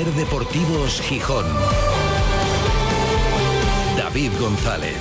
Ser Deportivos Gijón. David González.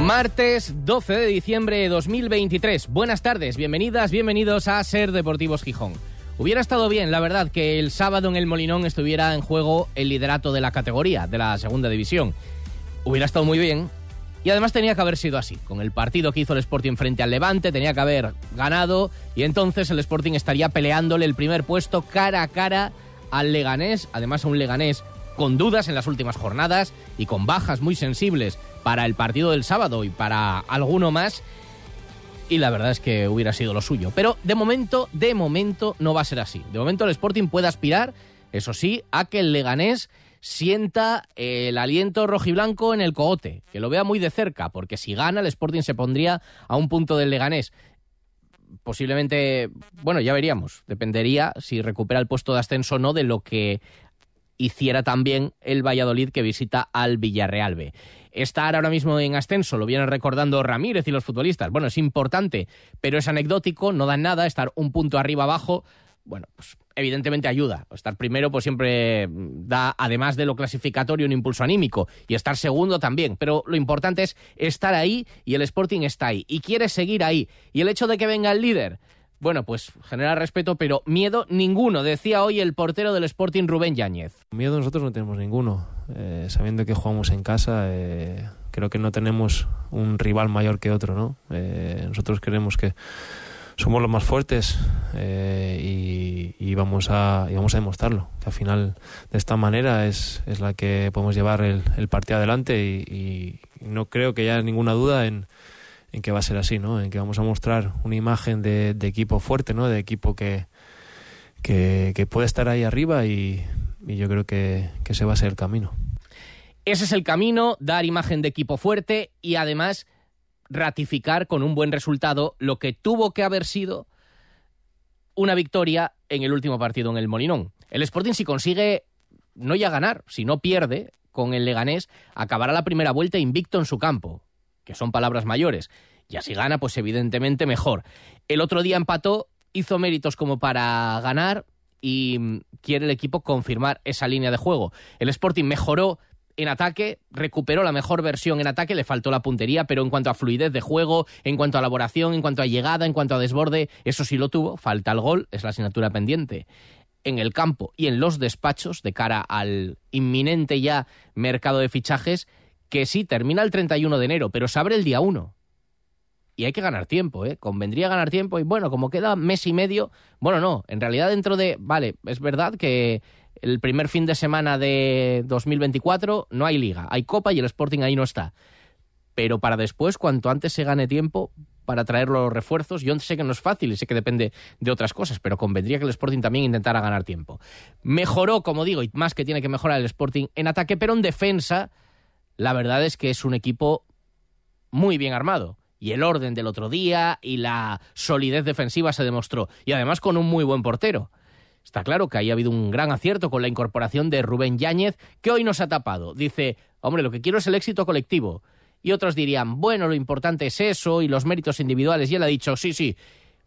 Martes 12 de diciembre de 2023. Buenas tardes, bienvenidas, bienvenidos a Ser Deportivos Gijón. Hubiera estado bien, la verdad, que el sábado en el Molinón estuviera en juego el liderato de la categoría, de la segunda división. Hubiera estado muy bien. Y además tenía que haber sido así. Con el partido que hizo el Sporting frente al Levante, tenía que haber ganado. Y entonces el Sporting estaría peleándole el primer puesto cara a cara al Leganés. Además, a un Leganés con dudas en las últimas jornadas y con bajas muy sensibles para el partido del sábado y para alguno más. Y la verdad es que hubiera sido lo suyo. Pero de momento, de momento no va a ser así. De momento el Sporting puede aspirar, eso sí, a que el Leganés sienta el aliento rojiblanco en el cogote, que lo vea muy de cerca, porque si gana el Sporting se pondría a un punto del Leganés. Posiblemente, bueno, ya veríamos, dependería si recupera el puesto de ascenso o no de lo que hiciera también el Valladolid que visita al Villarreal B. Estar ahora mismo en ascenso, lo vienen recordando Ramírez y los futbolistas. Bueno, es importante, pero es anecdótico, no da nada. Estar un punto arriba abajo, bueno, pues evidentemente ayuda. Estar primero, pues siempre da, además de lo clasificatorio, un impulso anímico. Y estar segundo también. Pero lo importante es estar ahí y el Sporting está ahí. Y quiere seguir ahí. Y el hecho de que venga el líder, bueno, pues genera respeto, pero miedo ninguno, decía hoy el portero del Sporting Rubén Yáñez. Miedo nosotros no tenemos ninguno, eh, sabiendo que jugamos en casa, eh, creo que no tenemos un rival mayor que otro, ¿no? Eh, nosotros creemos que somos los más fuertes y, vamos a, vamos a demostrarlo, que al final de esta manera es, es la que podemos llevar el, partido adelante y no creo que haya ninguna duda en en que va a ser así, ¿no? En que vamos a mostrar una imagen de, equipo fuerte, ¿no? De equipo que, que, puede estar ahí arriba y, yo creo que, que ese va a ser el camino. Ese es el camino, dar imagen de equipo fuerte y además ratificar con un buen resultado lo que tuvo que haber sido una victoria en el último partido en el Molinón. El Sporting si consigue no ya ganar, si no pierde con el Leganés, acabará la primera vuelta invicto en su campo que son palabras mayores. Y así gana, pues evidentemente mejor. El otro día empató, hizo méritos como para ganar y quiere el equipo confirmar esa línea de juego. El Sporting mejoró en ataque, recuperó la mejor versión en ataque, le faltó la puntería, pero en cuanto a fluidez de juego, en cuanto a elaboración, en cuanto a llegada, en cuanto a desborde, eso sí lo tuvo, falta el gol, es la asignatura pendiente. En el campo y en los despachos, de cara al inminente ya mercado de fichajes, que sí, termina el 31 de enero, pero se abre el día 1. Y hay que ganar tiempo, ¿eh? Convendría ganar tiempo y bueno, como queda mes y medio, bueno, no, en realidad dentro de, vale, es verdad que el primer fin de semana de 2024 no hay liga, hay copa y el Sporting ahí no está. Pero para después, cuanto antes se gane tiempo para traer los refuerzos, yo sé que no es fácil y sé que depende de otras cosas, pero convendría que el Sporting también intentara ganar tiempo. Mejoró, como digo, y más que tiene que mejorar el Sporting en ataque, pero en defensa la verdad es que es un equipo muy bien armado. Y el orden del otro día y la solidez defensiva se demostró. Y además con un muy buen portero. Está claro que ahí ha habido un gran acierto con la incorporación de Rubén Yáñez, que hoy nos ha tapado. Dice, hombre, lo que quiero es el éxito colectivo. Y otros dirían, bueno, lo importante es eso y los méritos individuales. Y él ha dicho, sí, sí,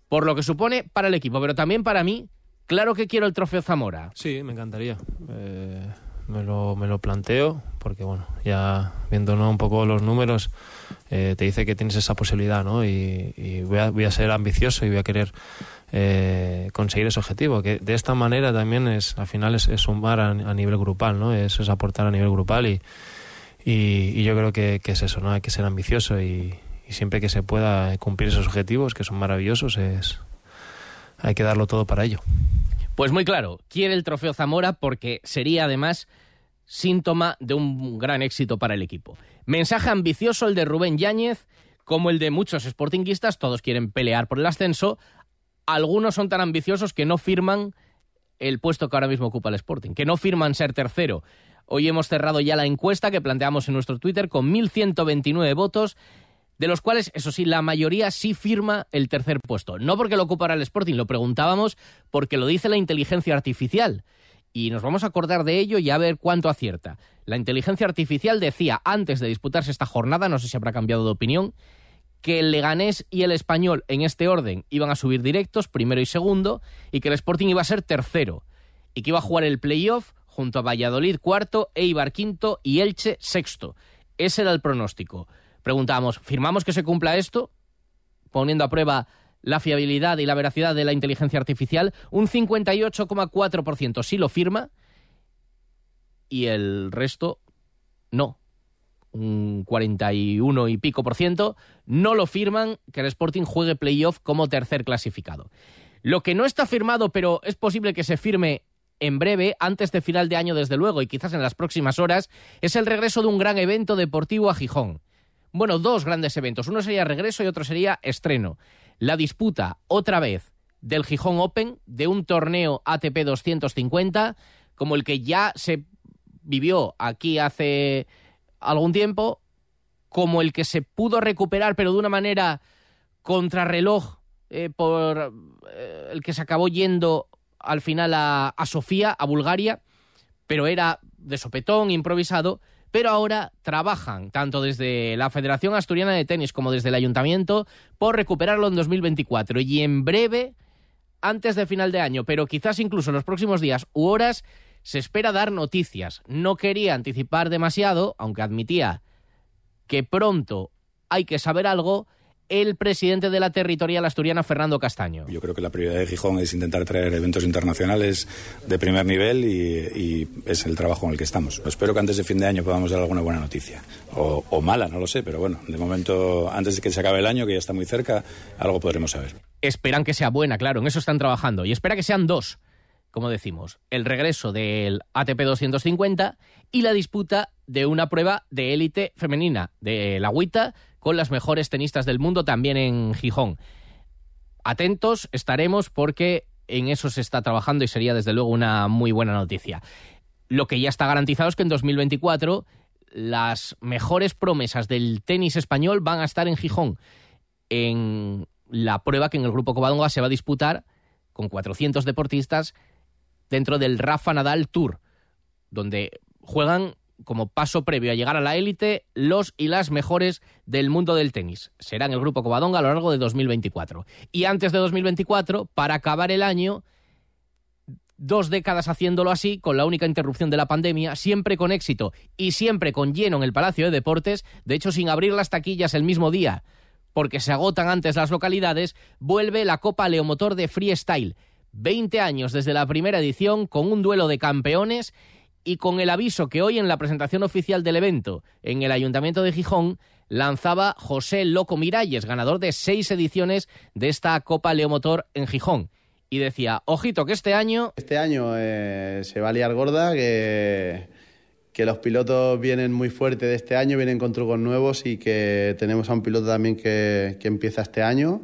por lo que supone para el equipo, pero también para mí, claro que quiero el trofeo Zamora. Sí, me encantaría. Eh, me lo, me lo planteo, porque bueno, ya viendo un poco los números, eh, te dice que tienes esa posibilidad, ¿no? Y, voy, a, voy, a, ser ambicioso y voy a querer eh, conseguir ese objetivo, que de esta manera también es, al final es, sumar a, nivel grupal, ¿no? Es, es, aportar a nivel grupal y, y, yo creo que, que, es eso, ¿no? Hay que ser ambicioso y, y siempre que se pueda cumplir esos objetivos, que son maravillosos, es hay que darlo todo para ello. Pues muy claro, quiere el trofeo Zamora porque sería además síntoma de un gran éxito para el equipo. Mensaje ambicioso el de Rubén Yáñez, como el de muchos sportinguistas, todos quieren pelear por el ascenso, algunos son tan ambiciosos que no firman el puesto que ahora mismo ocupa el Sporting, que no firman ser tercero. Hoy hemos cerrado ya la encuesta que planteamos en nuestro Twitter con 1.129 votos de los cuales, eso sí, la mayoría sí firma el tercer puesto. No porque lo ocupara el Sporting, lo preguntábamos porque lo dice la inteligencia artificial. Y nos vamos a acordar de ello y a ver cuánto acierta. La inteligencia artificial decía antes de disputarse esta jornada, no sé si habrá cambiado de opinión, que el Leganés y el Español en este orden iban a subir directos, primero y segundo, y que el Sporting iba a ser tercero, y que iba a jugar el playoff junto a Valladolid cuarto, Eibar quinto y Elche sexto. Ese era el pronóstico. Preguntábamos, ¿firmamos que se cumpla esto? Poniendo a prueba la fiabilidad y la veracidad de la inteligencia artificial, un 58,4% sí lo firma y el resto no. Un 41 y pico por ciento no lo firman que el Sporting juegue playoff como tercer clasificado. Lo que no está firmado, pero es posible que se firme en breve, antes de final de año desde luego, y quizás en las próximas horas, es el regreso de un gran evento deportivo a Gijón. Bueno, dos grandes eventos. Uno sería regreso y otro sería estreno. La disputa, otra vez, del Gijón Open, de un torneo ATP 250, como el que ya se vivió aquí hace algún tiempo, como el que se pudo recuperar, pero de una manera contrarreloj, eh, por eh, el que se acabó yendo al final a, a Sofía, a Bulgaria, pero era de sopetón, improvisado, pero ahora trabajan tanto desde la Federación Asturiana de Tenis como desde el Ayuntamiento por recuperarlo en 2024 y en breve, antes de final de año, pero quizás incluso en los próximos días u horas, se espera dar noticias. No quería anticipar demasiado, aunque admitía que pronto hay que saber algo, el presidente de la territorial asturiana, Fernando Castaño. Yo creo que la prioridad de Gijón es intentar traer eventos internacionales de primer nivel y, es el trabajo en el que estamos. Espero que antes de fin de año podamos dar alguna buena noticia. O, o, mala, no lo sé, pero bueno, de momento, antes de que se acabe el año, que ya está muy cerca, algo podremos saber. Esperan que sea buena, claro, en eso están trabajando. Y espera que sean dos, como decimos, el regreso del ATP 250 y la disputa de una prueba de élite femenina de la Agüita con las mejores tenistas del mundo también en Gijón. Atentos estaremos porque en eso se está trabajando y sería desde luego una muy buena noticia. Lo que ya está garantizado es que en 2024 las mejores promesas del tenis español van a estar en Gijón, en la prueba que en el Grupo Covadonga se va a disputar con 400 deportistas dentro del Rafa Nadal Tour, donde juegan como paso previo a llegar a la élite los y las mejores del mundo del tenis. Será en el Grupo Covadonga a lo largo de 2024. Y antes de 2024, para acabar el año, dos décadas haciéndolo así, con la única interrupción de la pandemia, siempre con éxito y siempre con lleno en el Palacio de Deportes, de hecho sin abrir las taquillas el mismo día, porque se agotan antes las localidades, vuelve la Copa Leomotor de Freestyle. 20 años desde la primera edición, con un duelo de campeones y con el aviso que hoy en la presentación oficial del evento en el Ayuntamiento de Gijón lanzaba José Loco Miralles, ganador de seis ediciones de esta Copa Leomotor en Gijón. Y decía, ojito que este año... Este año eh, se va a liar gorda, que, que los pilotos vienen muy fuertes de este año, vienen con trucos nuevos y que tenemos a un piloto también que, que empieza este año.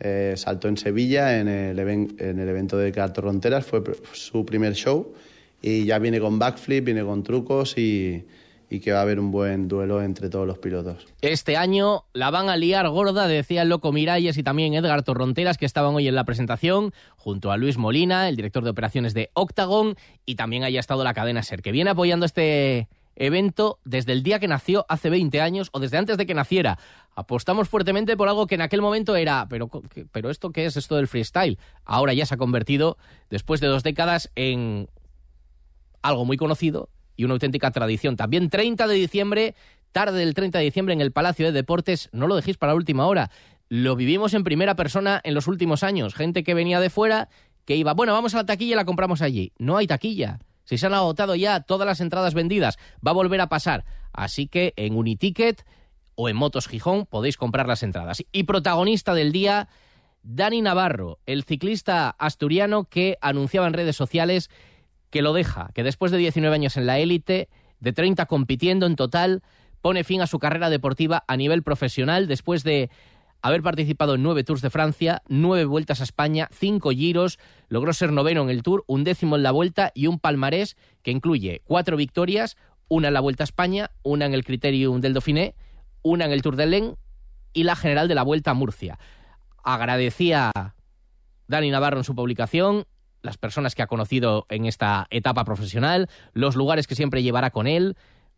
Eh, saltó en Sevilla en el, en el evento de Carto Ronteras, fue su primer show y ya viene con backflip, viene con trucos y, y que va a haber un buen duelo entre todos los pilotos. Este año la van a liar gorda, decía el loco Miralles y también Edgar Torronteras, que estaban hoy en la presentación, junto a Luis Molina, el director de operaciones de Octagon, y también haya estado la cadena SER, que viene apoyando este evento desde el día que nació hace 20 años o desde antes de que naciera. Apostamos fuertemente por algo que en aquel momento era, pero, pero ¿esto qué es esto del freestyle? Ahora ya se ha convertido, después de dos décadas, en algo muy conocido y una auténtica tradición. También 30 de diciembre, tarde del 30 de diciembre en el Palacio de Deportes, no lo dejéis para la última hora. Lo vivimos en primera persona en los últimos años. Gente que venía de fuera, que iba, bueno, vamos a la taquilla y la compramos allí. No hay taquilla. Si se han agotado ya todas las entradas vendidas, va a volver a pasar. Así que en Uniticket o en Motos Gijón podéis comprar las entradas. Y protagonista del día, Dani Navarro, el ciclista asturiano que anunciaba en redes sociales que lo deja, que después de 19 años en la élite, de 30 compitiendo en total, pone fin a su carrera deportiva a nivel profesional después de haber participado en nueve Tours de Francia, nueve vueltas a España, cinco giros, logró ser noveno en el Tour, un décimo en la vuelta y un palmarés que incluye cuatro victorias, una en la Vuelta a España, una en el Criterium del Dauphiné, una en el Tour de Len y la general de la Vuelta a Murcia. Agradecía Dani Navarro en su publicación las personas que ha conocido en esta etapa profesional, los lugares que siempre llevará con él,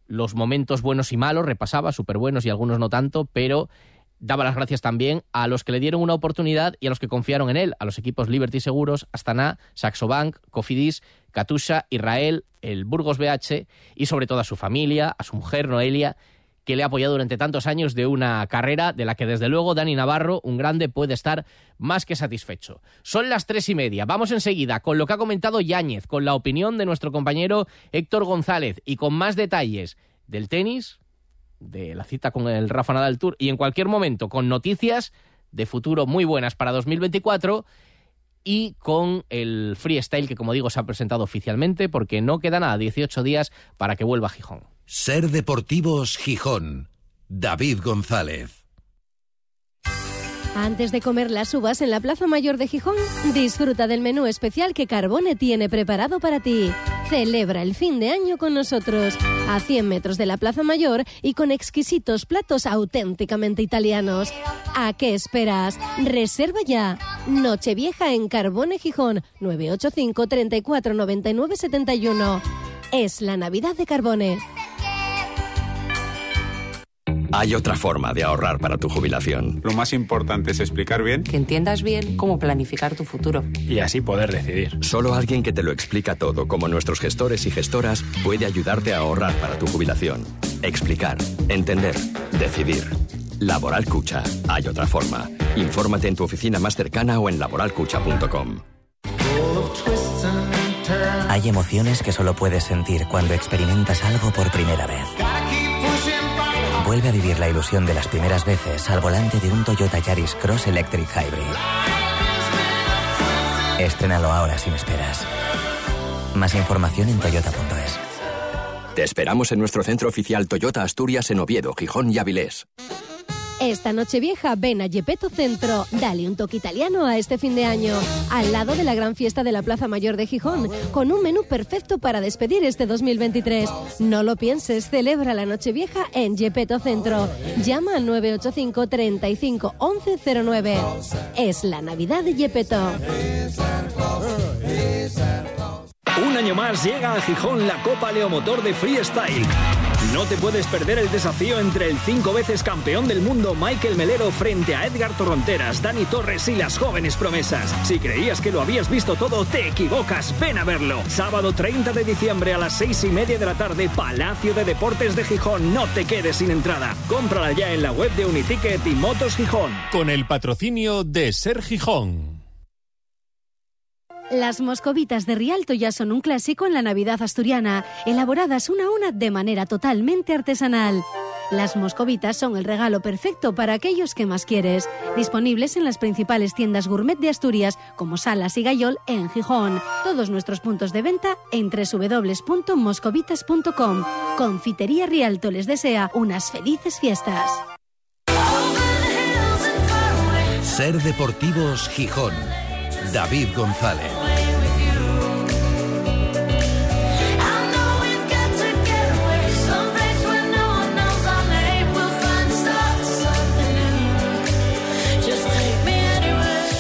los momentos buenos y malos, repasaba, súper buenos y algunos no tanto, pero daba las gracias también a los que le dieron una oportunidad y a los que confiaron en él, a los equipos Liberty Seguros, Astana, Saxo Bank, Cofidis, Katusha, Israel, el Burgos BH y sobre todo a su familia, a su mujer Noelia que le ha apoyado durante tantos años de una carrera de la que desde luego Dani Navarro, un grande, puede estar más que satisfecho. Son las tres y media. Vamos enseguida con lo que ha comentado Yáñez, con la opinión de nuestro compañero Héctor González y con más detalles del tenis, de la cita con el Rafa Nadal Tour y en cualquier momento con noticias de futuro muy buenas para 2024 y con el freestyle que como digo se ha presentado oficialmente porque no queda nada, 18 días para que vuelva a Gijón. Ser Deportivos Gijón. David González. Antes de comer las uvas en la Plaza Mayor de Gijón, disfruta del menú especial que Carbone tiene preparado para ti. Celebra el fin de año con nosotros, a 100 metros de la Plaza Mayor y con exquisitos platos auténticamente italianos. ¿A qué esperas? Reserva ya. Nochevieja en Carbone Gijón, 985 34 99 71. Es la Navidad de Carbone. Hay otra forma de ahorrar para tu jubilación. Lo más importante es explicar bien. Que entiendas bien cómo planificar tu futuro. Y así poder decidir. Solo alguien que te lo explica todo, como nuestros gestores y gestoras, puede ayudarte a ahorrar para tu jubilación. Explicar, entender, decidir. Laboral Cucha. Hay otra forma. Infórmate en tu oficina más cercana o en laboralcucha.com. Hay emociones que solo puedes sentir cuando experimentas algo por primera vez. Vuelve a vivir la ilusión de las primeras veces al volante de un Toyota Yaris Cross Electric Hybrid. Estrénalo ahora sin esperas. Más información en toyota.es. Te esperamos en nuestro centro oficial Toyota Asturias en Oviedo, Gijón y Avilés. Esta noche vieja ven a Gepetto Centro. Dale un toque italiano a este fin de año. Al lado de la gran fiesta de la Plaza Mayor de Gijón, con un menú perfecto para despedir este 2023. No lo pienses, celebra la noche vieja en Gepetto Centro. Llama al 985 35 1109. Es la Navidad de Gepetto. Un año más llega a Gijón la Copa Leomotor de Freestyle. No te puedes perder el desafío entre el cinco veces campeón del mundo Michael Melero frente a Edgar Torronteras, Dani Torres y las jóvenes promesas. Si creías que lo habías visto todo, te equivocas. Ven a verlo. Sábado 30 de diciembre a las seis y media de la tarde, Palacio de Deportes de Gijón. No te quedes sin entrada. Cómprala ya en la web de Uniticket y Motos Gijón. Con el patrocinio de Ser Gijón. Las moscovitas de Rialto ya son un clásico en la Navidad asturiana, elaboradas una a una de manera totalmente artesanal. Las moscovitas son el regalo perfecto para aquellos que más quieres, disponibles en las principales tiendas gourmet de Asturias como Salas y Gayol en Gijón. Todos nuestros puntos de venta en www.moscovitas.com. Confitería Rialto les desea unas felices fiestas. Ser Deportivos Gijón. David González.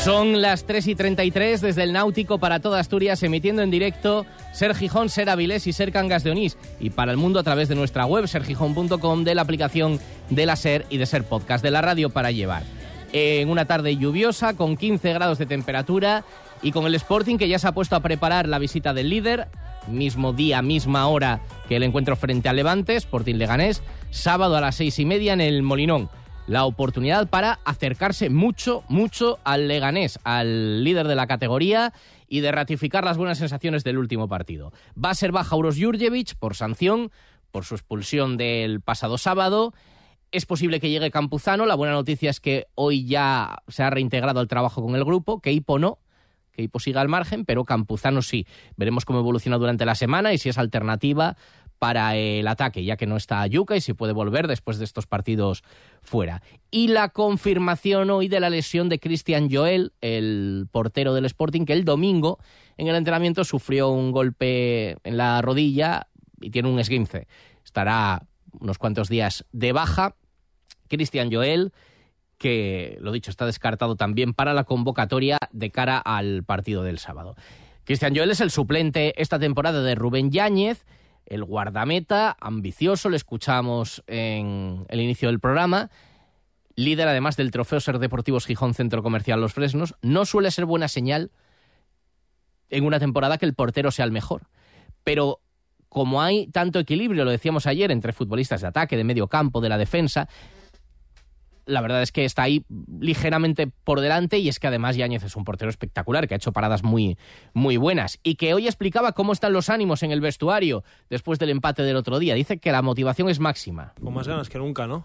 Son las 3 y 33 desde el Náutico para toda Asturias, emitiendo en directo Ser Gijón, Ser Avilés y Ser Cangas de Onís. Y para el mundo a través de nuestra web, sergijón.com, de la aplicación de la Ser y de Ser Podcast, de la radio para llevar. En una tarde lluviosa, con 15 grados de temperatura y con el Sporting que ya se ha puesto a preparar la visita del líder, mismo día, misma hora que el encuentro frente al Levante, Sporting Leganés, sábado a las seis y media en el Molinón la oportunidad para acercarse mucho, mucho al Leganés, al líder de la categoría y de ratificar las buenas sensaciones del último partido. Va a ser baja Uros Jurjevic por sanción, por su expulsión del pasado sábado. Es posible que llegue Campuzano. La buena noticia es que hoy ya se ha reintegrado al trabajo con el grupo, que Hipo no, que Hipo al margen, pero Campuzano sí. Veremos cómo evoluciona durante la semana y si es alternativa para el ataque, ya que no está Yuca y si puede volver después de estos partidos fuera. Y la confirmación hoy de la lesión de Cristian Joel, el portero del Sporting, que el domingo en el entrenamiento sufrió un golpe en la rodilla y tiene un esguince. Estará unos cuantos días de baja. Cristian Joel, que, lo dicho, está descartado también para la convocatoria de cara al partido del sábado. Cristian Joel es el suplente esta temporada de Rubén Yáñez, el guardameta, ambicioso, le escuchamos en el inicio del programa, líder además del trofeo Ser Deportivos Gijón Centro Comercial Los Fresnos, no suele ser buena señal en una temporada que el portero sea el mejor. Pero como hay tanto equilibrio, lo decíamos ayer, entre futbolistas de ataque, de medio campo, de la defensa, la verdad es que está ahí ligeramente por delante y es que además Yáñez es un portero espectacular que ha hecho paradas muy, muy buenas y que hoy explicaba cómo están los ánimos en el vestuario después del empate del otro día. Dice que la motivación es máxima. Con más ganas que nunca, ¿no?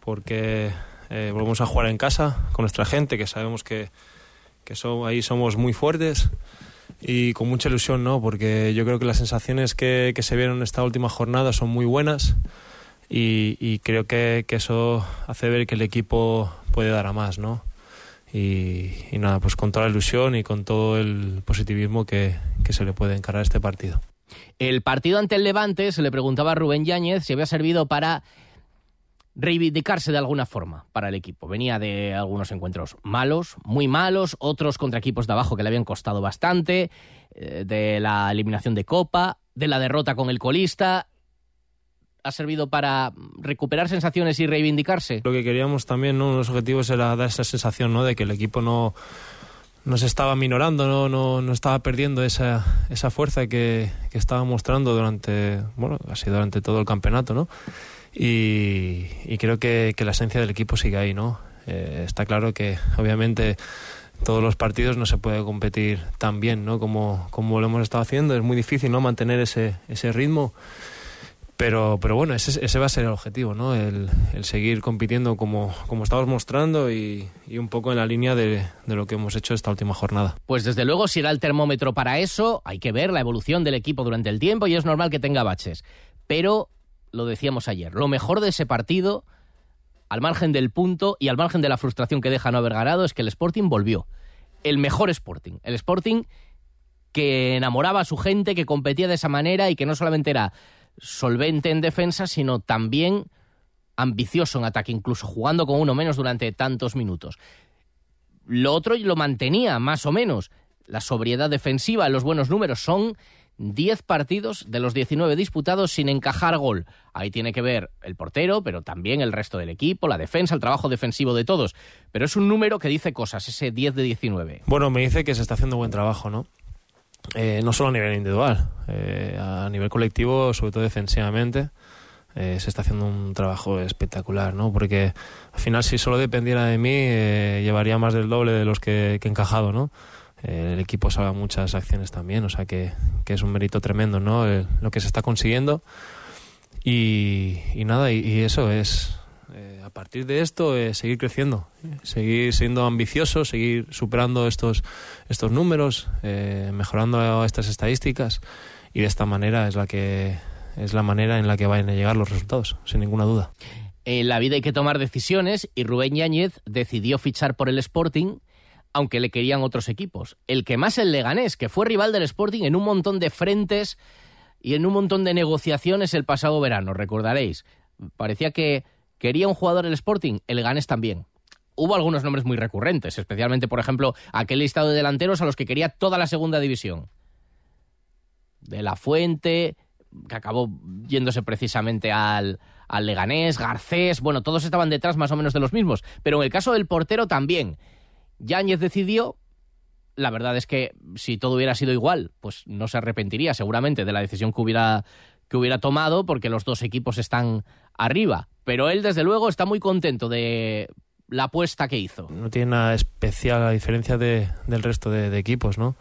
Porque eh, volvemos a jugar en casa con nuestra gente, que sabemos que, que ahí somos muy fuertes y con mucha ilusión, ¿no? Porque yo creo que las sensaciones que, que se vieron esta última jornada son muy buenas y, creo que, eso hace ver que el equipo puede dar a más, ¿no? Y, nada, pues con toda la ilusión y con todo el positivismo que, se le puede encarar a este partido. El partido ante el Levante se le preguntaba a Rubén Yáñez si había servido para reivindicarse de alguna forma para el equipo. Venía de algunos encuentros malos, muy malos, otros contra equipos de abajo que le habían costado bastante, eh, de la eliminación de Copa, de la derrota con el colista ha servido para recuperar sensaciones y reivindicarse? Lo que queríamos también, ¿no? uno de los objetivos era dar esa sensación ¿no? de que el equipo no, no se estaba minorando, no, no, no estaba perdiendo esa, esa fuerza que, que, estaba mostrando durante, bueno, sido durante todo el campeonato, ¿no? Y, creo que, la esencia del equipo sigue ahí, ¿no? Eh, está claro que obviamente todos los partidos no se puede competir tan bien, ¿no? Como, como lo hemos estado haciendo, es muy difícil, ¿no? Mantener ese, ese ritmo. Pero, pero bueno, ese, va a ser el objetivo, ¿no? El, seguir compitiendo como, como estamos mostrando y, y, un poco en la línea de, de, lo que hemos hecho esta última jornada. Pues desde luego, si era el termómetro para eso, hay que ver la evolución del equipo durante el tiempo y es normal que tenga baches. Pero, lo decíamos ayer, lo mejor de ese partido, al margen del punto y al margen de la frustración que deja no haber ganado, es que el Sporting volvió. El mejor Sporting. El Sporting que enamoraba a su gente, que competía de esa manera y que no solamente era solvente en defensa, sino también ambicioso en ataque, incluso jugando con uno menos durante tantos minutos. Lo otro lo mantenía, más o menos. La sobriedad defensiva, los buenos números, son 10 partidos de los 19 disputados sin encajar gol. Ahí tiene que ver el portero, pero también el resto del equipo, la defensa, el trabajo defensivo de todos. Pero es un número que dice cosas, ese 10 de 19. Bueno, me dice que se está haciendo buen trabajo, ¿no? Eh, no solo a nivel individual, eh, a nivel colectivo, sobre todo defensivamente, eh, se está haciendo un trabajo espectacular, ¿no? Porque al final, si solo dependiera de mí, llevaría más del doble de los que, he encajado, ¿no? El equipo salva muchas acciones también, o sea que, es un mérito tremendo, ¿no? lo que se está consiguiendo. Y, nada, y eso es, a partir de esto, eh, seguir creciendo, seguir siendo ambicioso, seguir superando estos, estos números, eh, mejorando estas estadísticas y de esta manera es la que es la manera en la que vayan a llegar los resultados, sin ninguna duda. En la vida hay que tomar decisiones y Rubén Yáñez decidió fichar por el Sporting aunque le querían otros equipos. El que más el Leganés, que fue rival del Sporting en un montón de frentes y en un montón de negociaciones el pasado verano, recordaréis. Parecía que ¿Quería un jugador el Sporting? El Ganes también. Hubo algunos nombres muy recurrentes, especialmente, por ejemplo, aquel listado de delanteros a los que quería toda la segunda división. De la Fuente, que acabó yéndose precisamente al, al Leganés, Garcés, bueno, todos estaban detrás más o menos de los mismos. Pero en el caso del portero también. Yáñez decidió, la verdad es que si todo hubiera sido igual, pues no se arrepentiría seguramente de la decisión que hubiera, que hubiera tomado, porque los dos equipos están arriba. Pero él, desde luego, está muy contento de la apuesta que hizo. No tiene nada especial a diferencia de, del resto de, equipos, ¿no?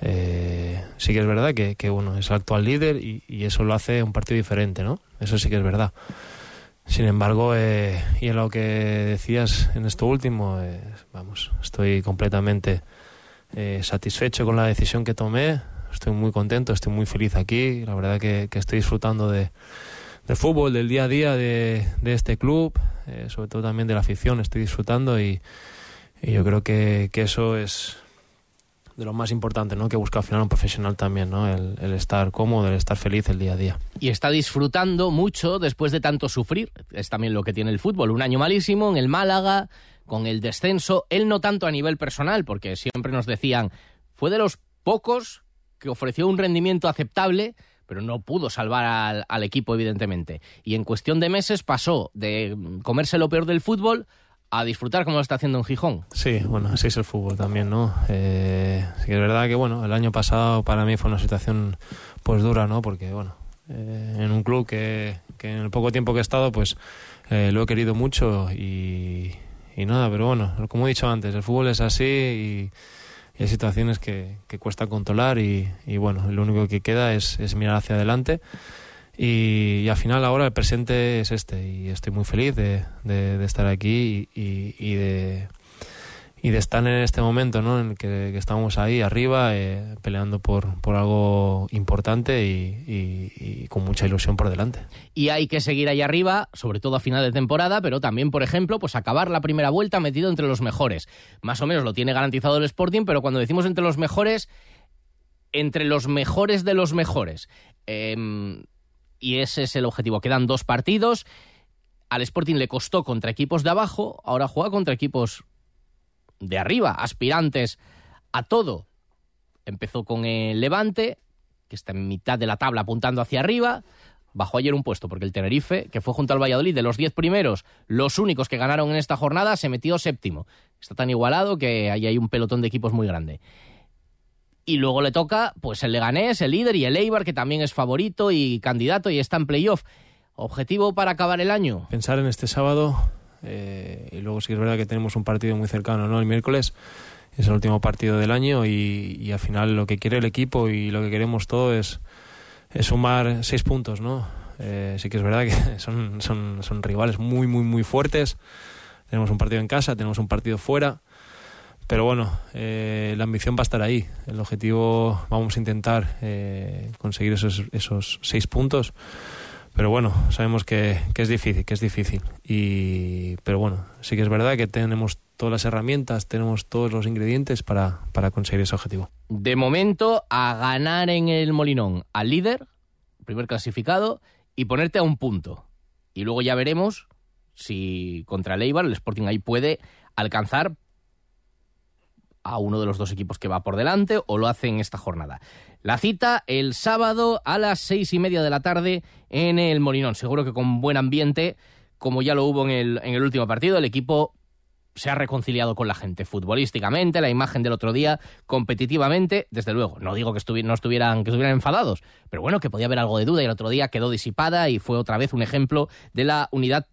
Eh, sí que es verdad que, bueno, es el actual líder y, eso lo hace un partido diferente, ¿no? Eso sí que es verdad. Sin embargo, eh, y en lo que decías en esto último, eh, vamos, estoy completamente satisfecho con la decisión que tomé. Estoy muy contento, estoy muy feliz aquí. La verdad que estoy disfrutando de, del fútbol, del día a día de, de este club, eh, sobre todo también de la afición, estoy disfrutando y, yo creo que, eso es, de lo más importante, ¿no? Que busca al final un profesional también, ¿no? El, estar cómodo, el estar feliz el día a día. Y está disfrutando mucho después de tanto sufrir. Es también lo que tiene el fútbol. Un año malísimo en el Málaga, con el descenso. Él no tanto a nivel personal, porque siempre nos decían, fue de los pocos que ofreció un rendimiento aceptable, pero no pudo salvar al, al equipo, evidentemente. Y en cuestión de meses pasó de comerse lo peor del fútbol a disfrutar como lo está haciendo en Gijón. Sí, bueno, así es el fútbol también, ¿no? Eh, sí es verdad que, bueno, el año pasado para mí fue una situación pues dura, ¿no? Porque, bueno, eh, en un club que, en el poco tiempo que he estado, pues eh, lo he querido mucho y, y, nada, pero bueno, como he dicho antes, el fútbol es así y, y hay situaciones que, que cuesta controlar y, y, bueno, lo único que queda es, es mirar hacia adelante y, al final ahora el presente es este y estoy muy feliz de, de, estar aquí y, de y de estar en este momento ¿no? en el que, estamos ahí arriba eh, peleando por, por algo importante y, con mucha ilusión por delante. Y hay que seguir ahí arriba, sobre todo a final de temporada, pero también, por ejemplo, pues acabar la primera vuelta metido entre los mejores. Más o menos lo tiene garantizado el Sporting, pero cuando decimos entre los mejores, entre los mejores de los mejores. Eh, y ese es el objetivo. Quedan dos partidos. Al Sporting le costó contra equipos de abajo, ahora juega contra equipos de arriba, aspirantes a todo. Empezó con el Levante, que está en mitad de la tabla apuntando hacia arriba. Bajó ayer un puesto porque el Tenerife, que fue junto al Valladolid, de los diez primeros, los únicos que ganaron en esta jornada, se metió séptimo. Está tan igualado que ahí hay un pelotón de equipos muy grande. Y luego le toca pues el Leganés, el líder y el Eibar, que también es favorito y candidato y está en playoff. ¿Objetivo para acabar el año? Pensar en este sábado, eh, y luego sí es verdad que tenemos un partido muy cercano, ¿no? El miércoles es el último partido del año y, y al final lo que quiere el equipo y lo que queremos todo es, es sumar seis puntos, ¿no? Eh, sí que es verdad que son, son, son rivales muy, muy, muy fuertes. Tenemos un partido en casa, tenemos un partido fuera pero bueno, eh, la ambición va a estar ahí. El objetivo, vamos a intentar eh, conseguir esos, esos seis puntos. Pero bueno, sabemos que, que, es difícil, que es difícil. Y, pero bueno, sí que es verdad que tenemos todas las herramientas, tenemos todos los ingredientes para, para conseguir ese objetivo. De momento, a ganar en el Molinón al líder, primer clasificado, y ponerte a un punto. Y luego ya veremos si contra el Eibar el Sporting ahí puede alcanzar a uno de los dos equipos que va por delante o lo hace en esta jornada. La cita el sábado a las seis y media de la tarde en el Molinón. Seguro que con buen ambiente, como ya lo hubo en el, en el último partido, el equipo se ha reconciliado con la gente futbolísticamente, la imagen del otro día, competitivamente, desde luego. No digo que, no estuvieran, que estuvieran enfadados, pero bueno, que podía haber algo de duda y el otro día quedó disipada y fue otra vez un ejemplo de la unidad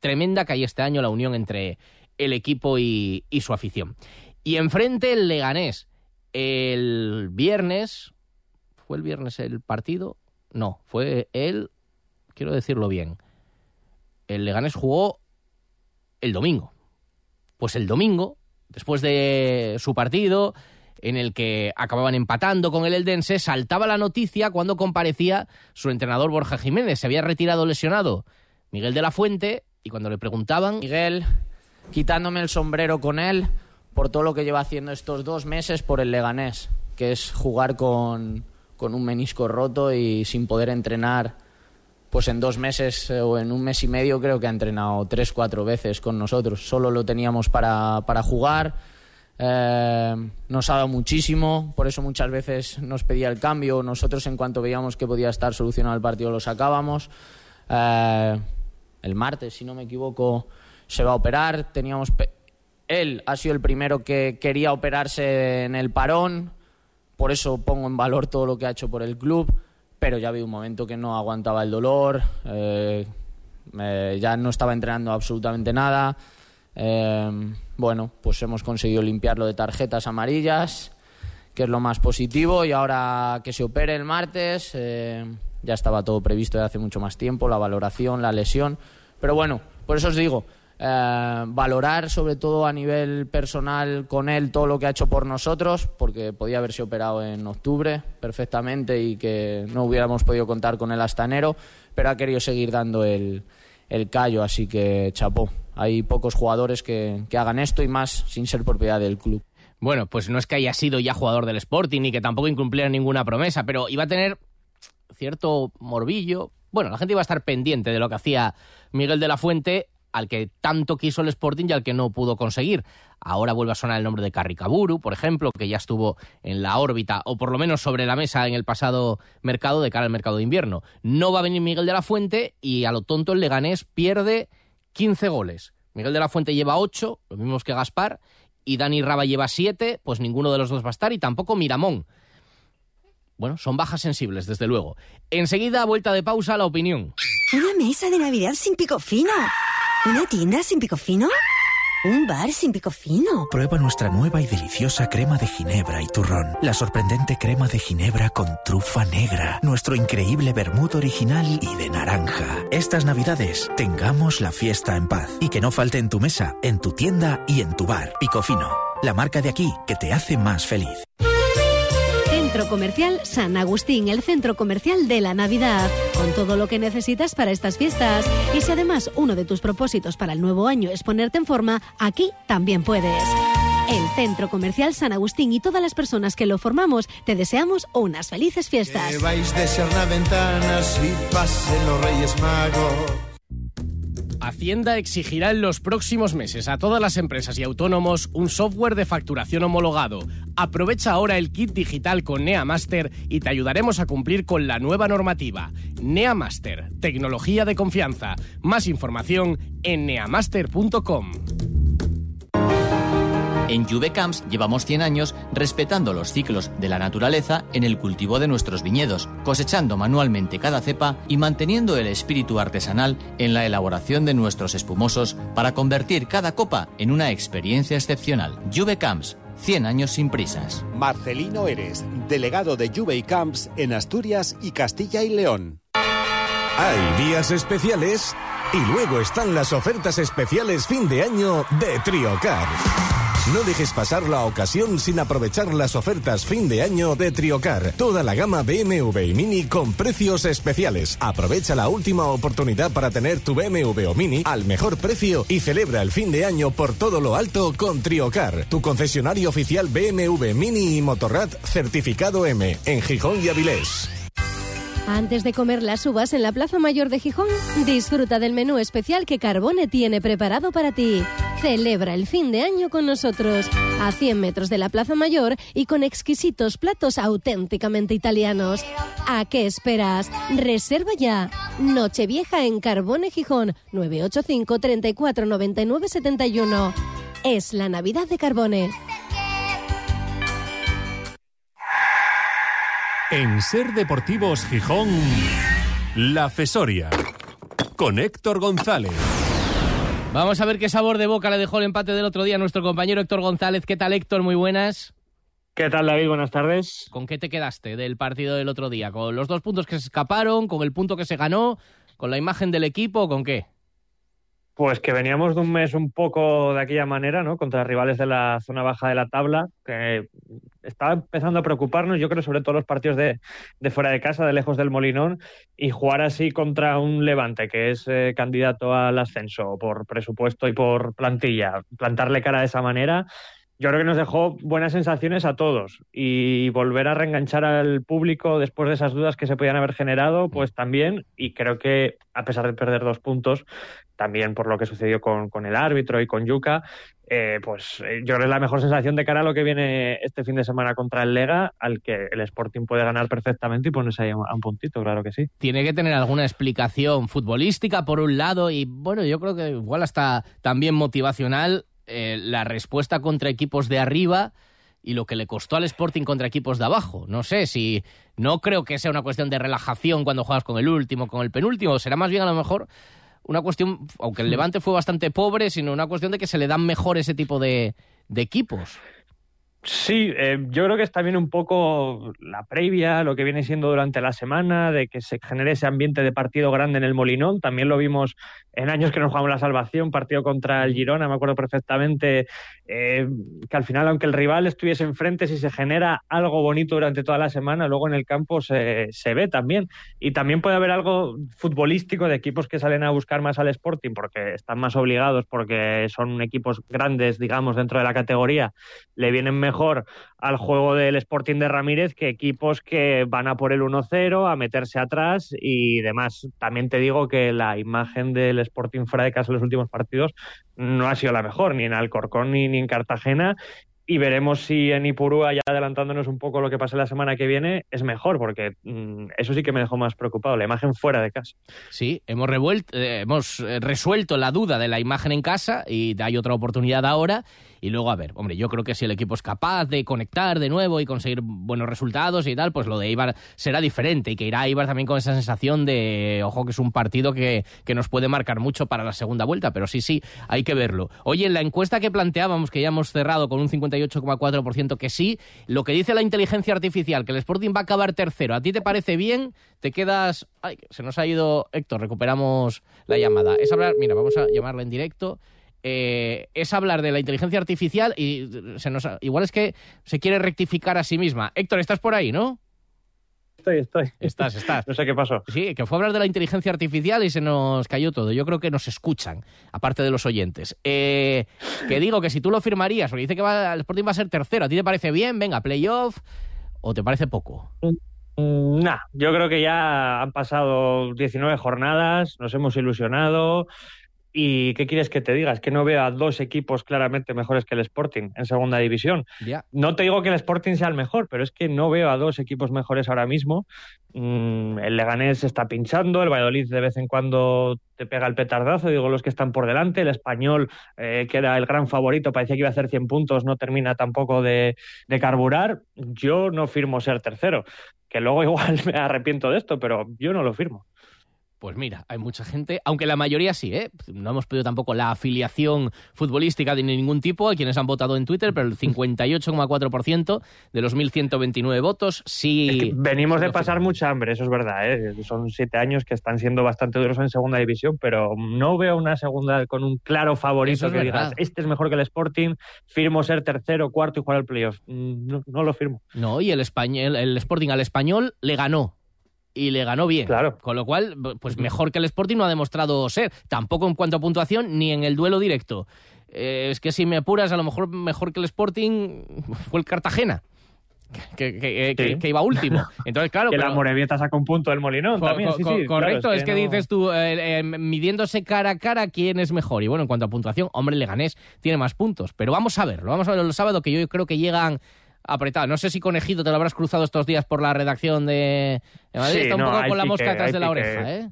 tremenda que hay este año, la unión entre el equipo y, y su afición. Y enfrente el Leganés. El viernes. ¿Fue el viernes el partido? No, fue el. Quiero decirlo bien. El Leganés jugó el domingo. Pues el domingo, después de su partido, en el que acababan empatando con el Eldense, saltaba la noticia cuando comparecía su entrenador Borja Jiménez. Se había retirado lesionado Miguel de la Fuente y cuando le preguntaban... Miguel, quitándome el sombrero con él, por todo lo que lleva haciendo estos dos meses por el Leganés, que es jugar con, con un menisco roto y sin poder entrenar. Pues en dos meses eh, o en un mes y medio creo que ha entrenado tres, cuatro veces con nosotros. Solo lo teníamos para, para jugar. Eh, nos ha dado muchísimo, por eso muchas veces nos pedía el cambio. Nosotros en cuanto veíamos que podía estar solucionado el partido lo sacábamos. Eh, el martes, si no me equivoco, se va a operar. Teníamos él ha sido el primero que quería operarse en el parón, por eso pongo en valor todo lo que ha hecho por el club, pero ya había un momento que no aguantaba el dolor, eh, eh, ya no estaba entrenando absolutamente nada. Eh, bueno, pues hemos conseguido limpiarlo de tarjetas amarillas, que es lo más positivo, y ahora que se opere el martes, ya estaba todo previsto de hace mucho más tiempo, la valoración, la lesión, pero bueno, por eso os digo, eh, valorar sobre todo a nivel personal con él todo lo que ha hecho por nosotros, porque podía haberse operado en octubre perfectamente y que no hubiéramos podido contar con él hasta enero, pero ha querido seguir dando el, el callo, así que chapó. Hay pocos jugadores que, que hagan esto y más sin ser propiedad del club. bueno, pues no es que haya sido ya jugador del Sporting ni que tampoco incumpliera ninguna promesa, pero iba a tener cierto morbillo. Bueno, la gente iba a estar pendiente de lo que hacía Miguel de la Fuente, al que tanto quiso el Sporting y al que no pudo conseguir. Ahora vuelve a sonar el nombre de Carricaburu, por ejemplo, que ya estuvo en la órbita, o por lo menos sobre la mesa en el pasado mercado, de cara al mercado de invierno. No va a venir Miguel de la Fuente y a lo tonto el Leganés pierde 15 goles. Miguel de la Fuente lleva 8, los mismos que Gaspar, y Dani Raba lleva 7, pues ninguno de los dos va a estar, y tampoco Miramón. Bueno, son bajas sensibles, desde luego. Enseguida, vuelta de pausa, la opinión. Una mesa de Navidad sin pico fino. Una tienda sin pico fino. Un bar sin pico fino. Prueba nuestra nueva y deliciosa crema de ginebra y turrón. La sorprendente crema de ginebra con trufa negra. Nuestro increíble vermut original y de naranja. Estas navidades, tengamos la fiesta en paz. Y que no falte en tu mesa, en tu tienda y en tu bar. Pico fino. La marca de aquí que te hace más feliz. Centro Comercial San Agustín, el centro comercial de la Navidad, con todo lo que necesitas para estas fiestas. Y si además uno de tus propósitos para el nuevo año es ponerte en forma, aquí también puedes. El Centro Comercial San Agustín y todas las personas que lo formamos te deseamos unas felices fiestas. Que vais de pasen los Reyes Magos. Hacienda exigirá en los próximos meses a todas las empresas y autónomos un software de facturación homologado. Aprovecha ahora el kit digital con NeaMaster y te ayudaremos a cumplir con la nueva normativa. NeaMaster, tecnología de confianza. Más información en neamaster.com. En Camps llevamos 100 años respetando los ciclos de la naturaleza en el cultivo de nuestros viñedos, cosechando manualmente cada cepa y manteniendo el espíritu artesanal en la elaboración de nuestros espumosos para convertir cada copa en una experiencia excepcional. Camps, 100 años sin prisas. Marcelino Eres, delegado de Juve Camps en Asturias y Castilla y León. Hay días especiales y luego están las ofertas especiales fin de año de Triocar. No dejes pasar la ocasión sin aprovechar las ofertas fin de año de Triocar. Toda la gama BMW y Mini con precios especiales. Aprovecha la última oportunidad para tener tu BMW o Mini al mejor precio y celebra el fin de año por todo lo alto con Triocar, tu concesionario oficial BMW Mini y Motorrad certificado M en Gijón y Avilés. Antes de comer las uvas en la Plaza Mayor de Gijón, disfruta del menú especial que Carbone tiene preparado para ti. Celebra el fin de año con nosotros, a 100 metros de la Plaza Mayor y con exquisitos platos auténticamente italianos. ¿A qué esperas? Reserva ya. Nochevieja en Carbone Gijón, 985 34 99 71. Es la Navidad de Carbone. En Ser Deportivos Gijón, La Fesoria, con Héctor González. Vamos a ver qué sabor de boca le dejó el empate del otro día a nuestro compañero Héctor González. ¿Qué tal, Héctor? Muy buenas. ¿Qué tal, David? Buenas tardes. ¿Con qué te quedaste del partido del otro día? ¿Con los dos puntos que se escaparon? ¿Con el punto que se ganó? ¿Con la imagen del equipo? ¿Con qué? Pues que veníamos de un mes un poco de aquella manera, ¿no? Contra rivales de la zona baja de la tabla, que estaba empezando a preocuparnos, yo creo, sobre todo los partidos de, de fuera de casa, de lejos del Molinón, y jugar así contra un Levante, que es eh, candidato al ascenso por presupuesto y por plantilla, plantarle cara de esa manera, yo creo que nos dejó buenas sensaciones a todos y volver a reenganchar al público después de esas dudas que se podían haber generado, pues también, y creo que a pesar de perder dos puntos, también por lo que sucedió con, con el árbitro y con Yuca, eh, pues eh, yo creo que es la mejor sensación de cara a lo que viene este fin de semana contra el Lega, al que el Sporting puede ganar perfectamente y ponerse ahí a un puntito, claro que sí. Tiene que tener alguna explicación futbolística por un lado y bueno, yo creo que igual hasta también motivacional eh, la respuesta contra equipos de arriba y lo que le costó al Sporting contra equipos de abajo. No sé si no creo que sea una cuestión de relajación cuando juegas con el último, con el penúltimo, será más bien a lo mejor una cuestión, aunque el Levante fue bastante pobre, sino una cuestión de que se le dan mejor ese tipo de, de equipos. Sí, eh, yo creo que es también un poco la previa, lo que viene siendo durante la semana, de que se genere ese ambiente de partido grande en el Molinón. También lo vimos en años que nos jugamos la salvación, partido contra el Girona, me acuerdo perfectamente, eh, que al final, aunque el rival estuviese enfrente, si se genera algo bonito durante toda la semana, luego en el campo se, se ve también. Y también puede haber algo futbolístico de equipos que salen a buscar más al Sporting porque están más obligados, porque son equipos grandes, digamos, dentro de la categoría, le vienen mejor al juego del Sporting de Ramírez que equipos que van a por el 1-0, a meterse atrás y demás. También te digo que la imagen del Sporting fuera de casa en los últimos partidos no ha sido la mejor, ni en Alcorcón ni, en Cartagena. Y veremos si en Ipurúa, ya adelantándonos un poco lo que pase la semana que viene, es mejor, porque mm, eso sí que me dejó más preocupado, la imagen fuera de casa. Sí, hemos, revuelto, eh, hemos eh, resuelto la duda de la imagen en casa y hay otra oportunidad ahora. Y luego, a ver, hombre, yo creo que si el equipo es capaz de conectar de nuevo y conseguir buenos resultados y tal, pues lo de Ibar será diferente y que irá Ibar también con esa sensación de, ojo, que es un partido que, que nos puede marcar mucho para la segunda vuelta, pero sí, sí, hay que verlo. Oye, en la encuesta que planteábamos, que ya hemos cerrado con un 58,4% que sí, lo que dice la inteligencia artificial, que el Sporting va a acabar tercero, ¿a ti te parece bien? ¿Te quedas...? Ay, se nos ha ido Héctor, recuperamos la llamada. Es hablar, mira, vamos a llamarla en directo. Eh, es hablar de la inteligencia artificial y se nos, igual es que se quiere rectificar a sí misma. Héctor, estás por ahí, ¿no? Estoy, estoy. Estás, estás. no sé qué pasó. Sí, que fue a hablar de la inteligencia artificial y se nos cayó todo. Yo creo que nos escuchan, aparte de los oyentes. Eh, que digo que si tú lo firmarías, porque dice que va, el Sporting va a ser tercero, ¿a ti te parece bien? Venga, playoff, ¿o te parece poco? Mm, Nah, yo creo que ya han pasado 19 jornadas, nos hemos ilusionado. ¿Y qué quieres que te diga? Es que no veo a dos equipos claramente mejores que el Sporting en segunda división. No te digo que el Sporting sea el mejor, pero es que no veo a dos equipos mejores ahora mismo. Mm, el Leganés está pinchando, el Valladolid de vez en cuando te pega el petardazo, digo los que están por delante, el Español, eh, que era el gran favorito, parecía que iba a hacer 100 puntos, no termina tampoco de, de carburar. Yo no firmo ser tercero, que luego igual me arrepiento de esto, pero yo no lo firmo. Pues mira, hay mucha gente, aunque la mayoría sí, ¿eh? No hemos pedido tampoco la afiliación futbolística de ningún tipo a quienes han votado en Twitter, pero el 58,4% de los 1.129 votos sí... Es que venimos de pasar mucha hambre, eso es verdad, ¿eh? Son siete años que están siendo bastante duros en segunda división, pero no veo una segunda con un claro favorito es que digas, este es mejor que el Sporting, firmo ser tercero, cuarto y jugar el playoff. Mm, No, no lo firmo. No, y el, español, el Sporting al español le ganó. Y le ganó bien. Claro. Con lo cual, pues mejor que el Sporting no ha demostrado ser. Tampoco en cuanto a puntuación ni en el duelo directo. Eh, es que si me apuras, a lo mejor mejor que el Sporting fue el Cartagena. Que, que- que- Sí. que iba último. Entonces, claro. que pero- la Morevieta saca un punto del Molinón Co- también, co- sí, co- sí, claro, correcto, es que, no- dices tú, eh, eh, midiéndose cara a cara quién es mejor. Y bueno, en cuanto a puntuación, hombre, Leganés tiene más puntos. Pero vamos a verlo, vamos a verlo el sábado, que yo creo que llegan apretados. No sé si Conejito te lo habrás cruzado estos días por la redacción de, de Madrid. Sí, Está un no, poco hay con la pique, mosca detrás hay de la pique. oreja, ¿eh?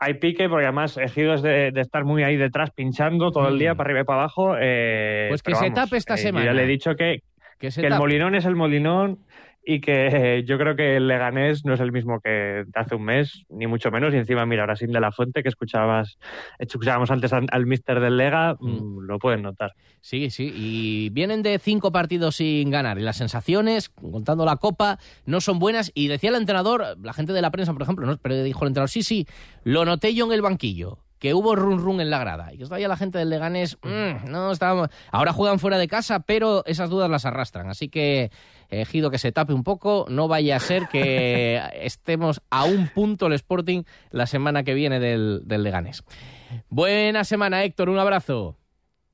Hay pique porque además Ejido es de, de estar muy ahí detrás pinchando todo el día para arriba y para abajo. eh, Mm. Pues que se vamos, tape esta eh, semana. ya le he dicho que, Que el. Molinón es el Molinón y que eh, yo creo que el Leganés no es el mismo que hace un mes, ni mucho menos. Y encima, mira, ahora sin de la fuente que escuchabas, escuchábamos antes al, al mister del Lega, mm, lo pueden notar. Sí, sí, y vienen de cinco partidos sin ganar y las sensaciones, contando la copa, no son buenas. Y decía el entrenador, la gente de la prensa, por ejemplo, ¿no? pero dijo el entrenador, sí, sí, lo noté yo en el banquillo, que hubo run run en la grada. Y que ya la gente del Leganés, mm, no estábamos... Ahora juegan fuera de casa, pero esas dudas las arrastran. Así que, eh, Gido, que se tape un poco, no vaya a ser que estemos a un punto el Sporting la semana que viene del, del Leganés. Buena semana, Héctor, un abrazo.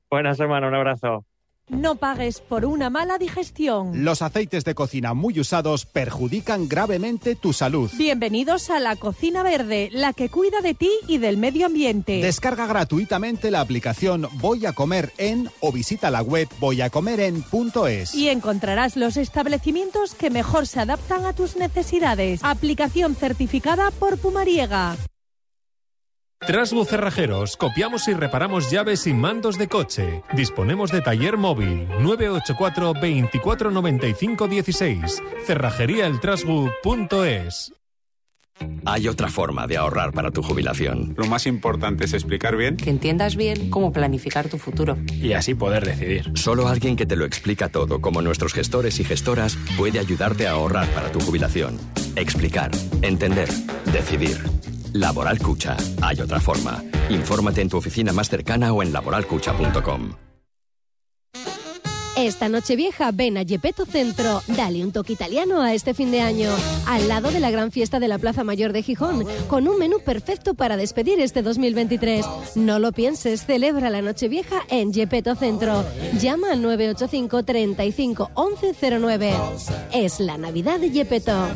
Buena semana, un abrazo. No pagues por una mala digestión. Los aceites de cocina muy usados perjudican gravemente tu salud. Bienvenidos a la Cocina Verde, la que cuida de ti y del medio ambiente. Descarga gratuitamente la aplicación Voy a comer en o visita la web voyacomeren.es. Y encontrarás los establecimientos que mejor se adaptan a tus necesidades. Aplicación certificada por Pumariega. Trasbu Cerrajeros, copiamos y reparamos llaves y mandos de coche. Disponemos de taller móvil 984 24 95 16. Cerrajeríaeltrasbu.es. Hay otra forma de ahorrar para tu jubilación. Lo más importante es explicar bien. Que entiendas bien cómo planificar tu futuro. Y así poder decidir. Solo alguien que te lo explica todo, como nuestros gestores y gestoras, puede ayudarte a ahorrar para tu jubilación. Explicar, entender, decidir. Laboral Cucha. Hay otra forma. Infórmate en tu oficina más cercana o en laboralcucha.com. Esta noche vieja ven a Gepetto Centro. Dale un toque italiano a este fin de año. Al lado de la gran fiesta de la Plaza Mayor de Gijón, con un menú perfecto para despedir este 2023. No lo pienses, celebra la noche vieja en Gepetto Centro. Llama al 985 35 1109. Es la Navidad de Gepetto.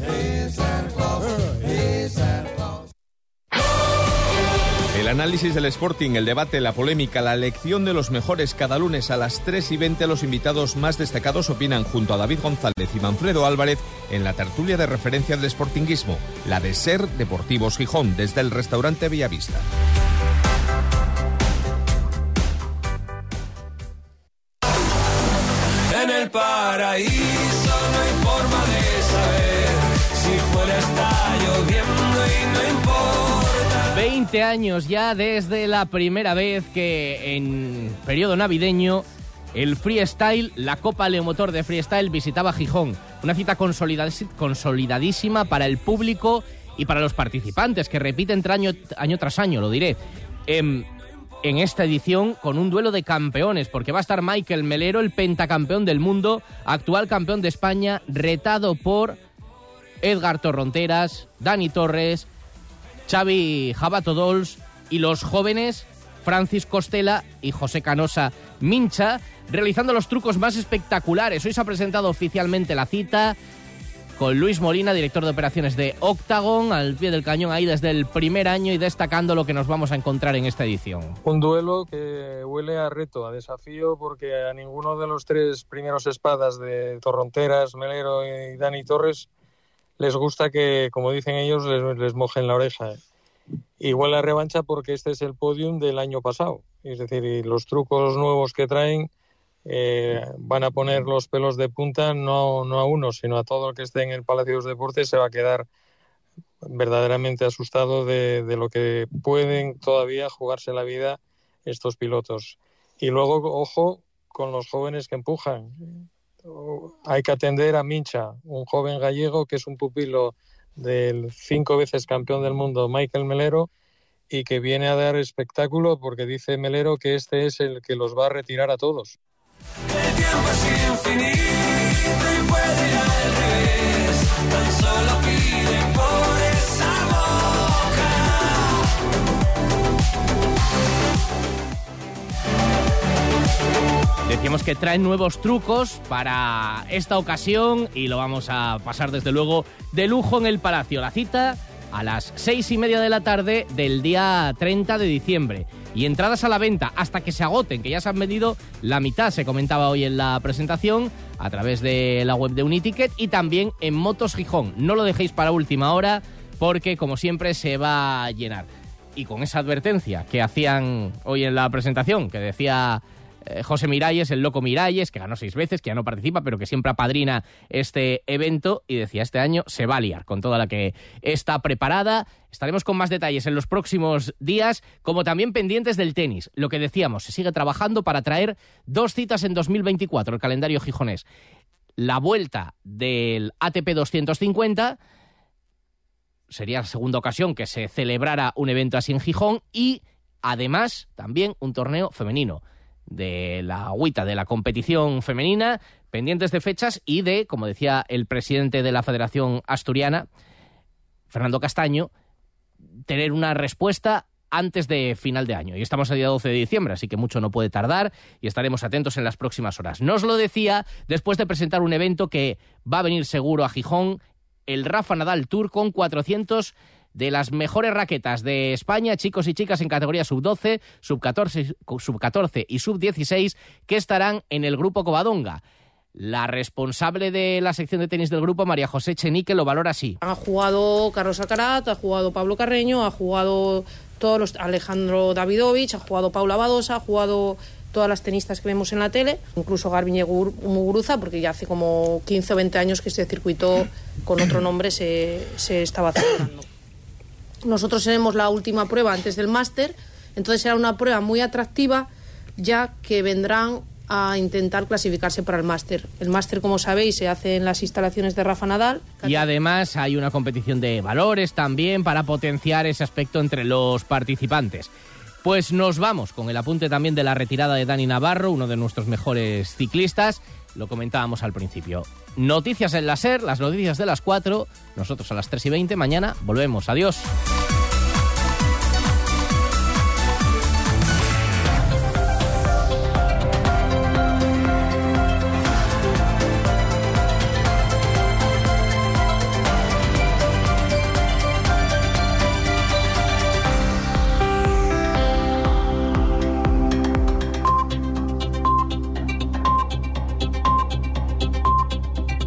Análisis del Sporting, el debate, la polémica, la elección de los mejores cada lunes a las 3 y 20 los invitados más destacados opinan junto a David González y Manfredo Álvarez en la tertulia de referencia del Sportinguismo, la de Ser Deportivos Gijón, desde el restaurante Villavista. En el paraíso 20 años ya desde la primera vez que en periodo navideño el freestyle, la Copa Leomotor de Freestyle visitaba Gijón. Una cita consolidadísima para el público y para los participantes, que repiten año, año tras año, lo diré. En, en esta edición con un duelo de campeones, porque va a estar Michael Melero, el pentacampeón del mundo, actual campeón de España, retado por Edgar Torronteras, Dani Torres, Xavi Jabatodols y los jóvenes Francis Costela y José Canosa Mincha, realizando los trucos más espectaculares. Hoy se ha presentado oficialmente la cita con Luis Molina, director de operaciones de Octagon, al pie del cañón ahí desde el primer año y destacando lo que nos vamos a encontrar en esta edición. Un duelo que huele a reto, a desafío, porque a ninguno de los tres primeros espadas de Torronteras, Melero y Dani Torres les gusta que, como dicen ellos, les, les mojen la oreja. Igual la revancha porque este es el podium del año pasado. Es decir, y los trucos nuevos que traen eh, van a poner los pelos de punta no, no a uno, sino a todo el que esté en el Palacio de los Deportes se va a quedar verdaderamente asustado de lo que pueden todavía jugarse la vida estos pilotos. Y luego, ojo, con los jóvenes que empujan. Hay que atender a Mincha, un joven gallego que es un pupilo del cinco veces campeón del mundo Michael Melero y que viene a dar espectáculo porque dice Melero que este es el que los va a retirar a todos. El tiempo es infinito y puede ir al. Tan solo pide Decíamos que traen nuevos trucos para esta ocasión y lo vamos a pasar desde luego de lujo en el Palacio. La cita a las seis y media de la tarde del día 30 de diciembre. Y entradas a la venta hasta que se agoten, que ya se han vendido la mitad, se comentaba hoy en la presentación, a través de la web de Uniticket y también en Motos Gijón. No lo dejéis para última hora porque, como siempre, se va a llenar. Y con esa advertencia que hacían hoy en la presentación, que decía eh, José Miralles, el loco Miralles, que ganó seis veces, que ya no participa, pero que siempre apadrina este evento y decía, este año se va a liar con toda la que está preparada. Estaremos con más detalles en los próximos días, como también pendientes del tenis. Lo que decíamos, se sigue trabajando para traer dos citas en 2024, el calendario gijonés. La vuelta del ATP 250 sería la segunda ocasión que se celebrara un evento así en Gijón y además también un torneo femenino de la agüita de la competición femenina, pendientes de fechas y de, como decía el presidente de la Federación Asturiana, Fernando Castaño, tener una respuesta antes de final de año. Y estamos a día 12 de diciembre, así que mucho no puede tardar y estaremos atentos en las próximas horas. Nos lo decía después de presentar un evento que va a venir seguro a Gijón, el Rafa Nadal Tour con 400 de las mejores raquetas de España, chicos y chicas en categoría sub-12, sub-14 sub -14 y sub-16, que estarán en el grupo Covadonga. La responsable de la sección de tenis del grupo, María José Chenique, lo valora así. Ha jugado Carlos Alcaraz, ha jugado Pablo Carreño, ha jugado todos los Alejandro Davidovich, ha jugado Paula Badosa, ha jugado todas las tenistas que vemos en la tele, incluso Garbiñe Muguruza, porque ya hace como 15 o 20 años que este circuito con otro nombre se, se estaba celebrando. Nosotros tenemos la última prueba antes del máster, entonces será una prueba muy atractiva ya que vendrán a intentar clasificarse para el máster. El máster, como sabéis, se hace en las instalaciones de Rafa Nadal. Y además hay una competición de valores también para potenciar ese aspecto entre los participantes. Pues nos vamos con el apunte también de la retirada de Dani Navarro, uno de nuestros mejores ciclistas. Lo comentábamos al principio. Noticias en la SER, las noticias de las 4. Nosotros a las 3 y 20. Mañana volvemos. Adiós.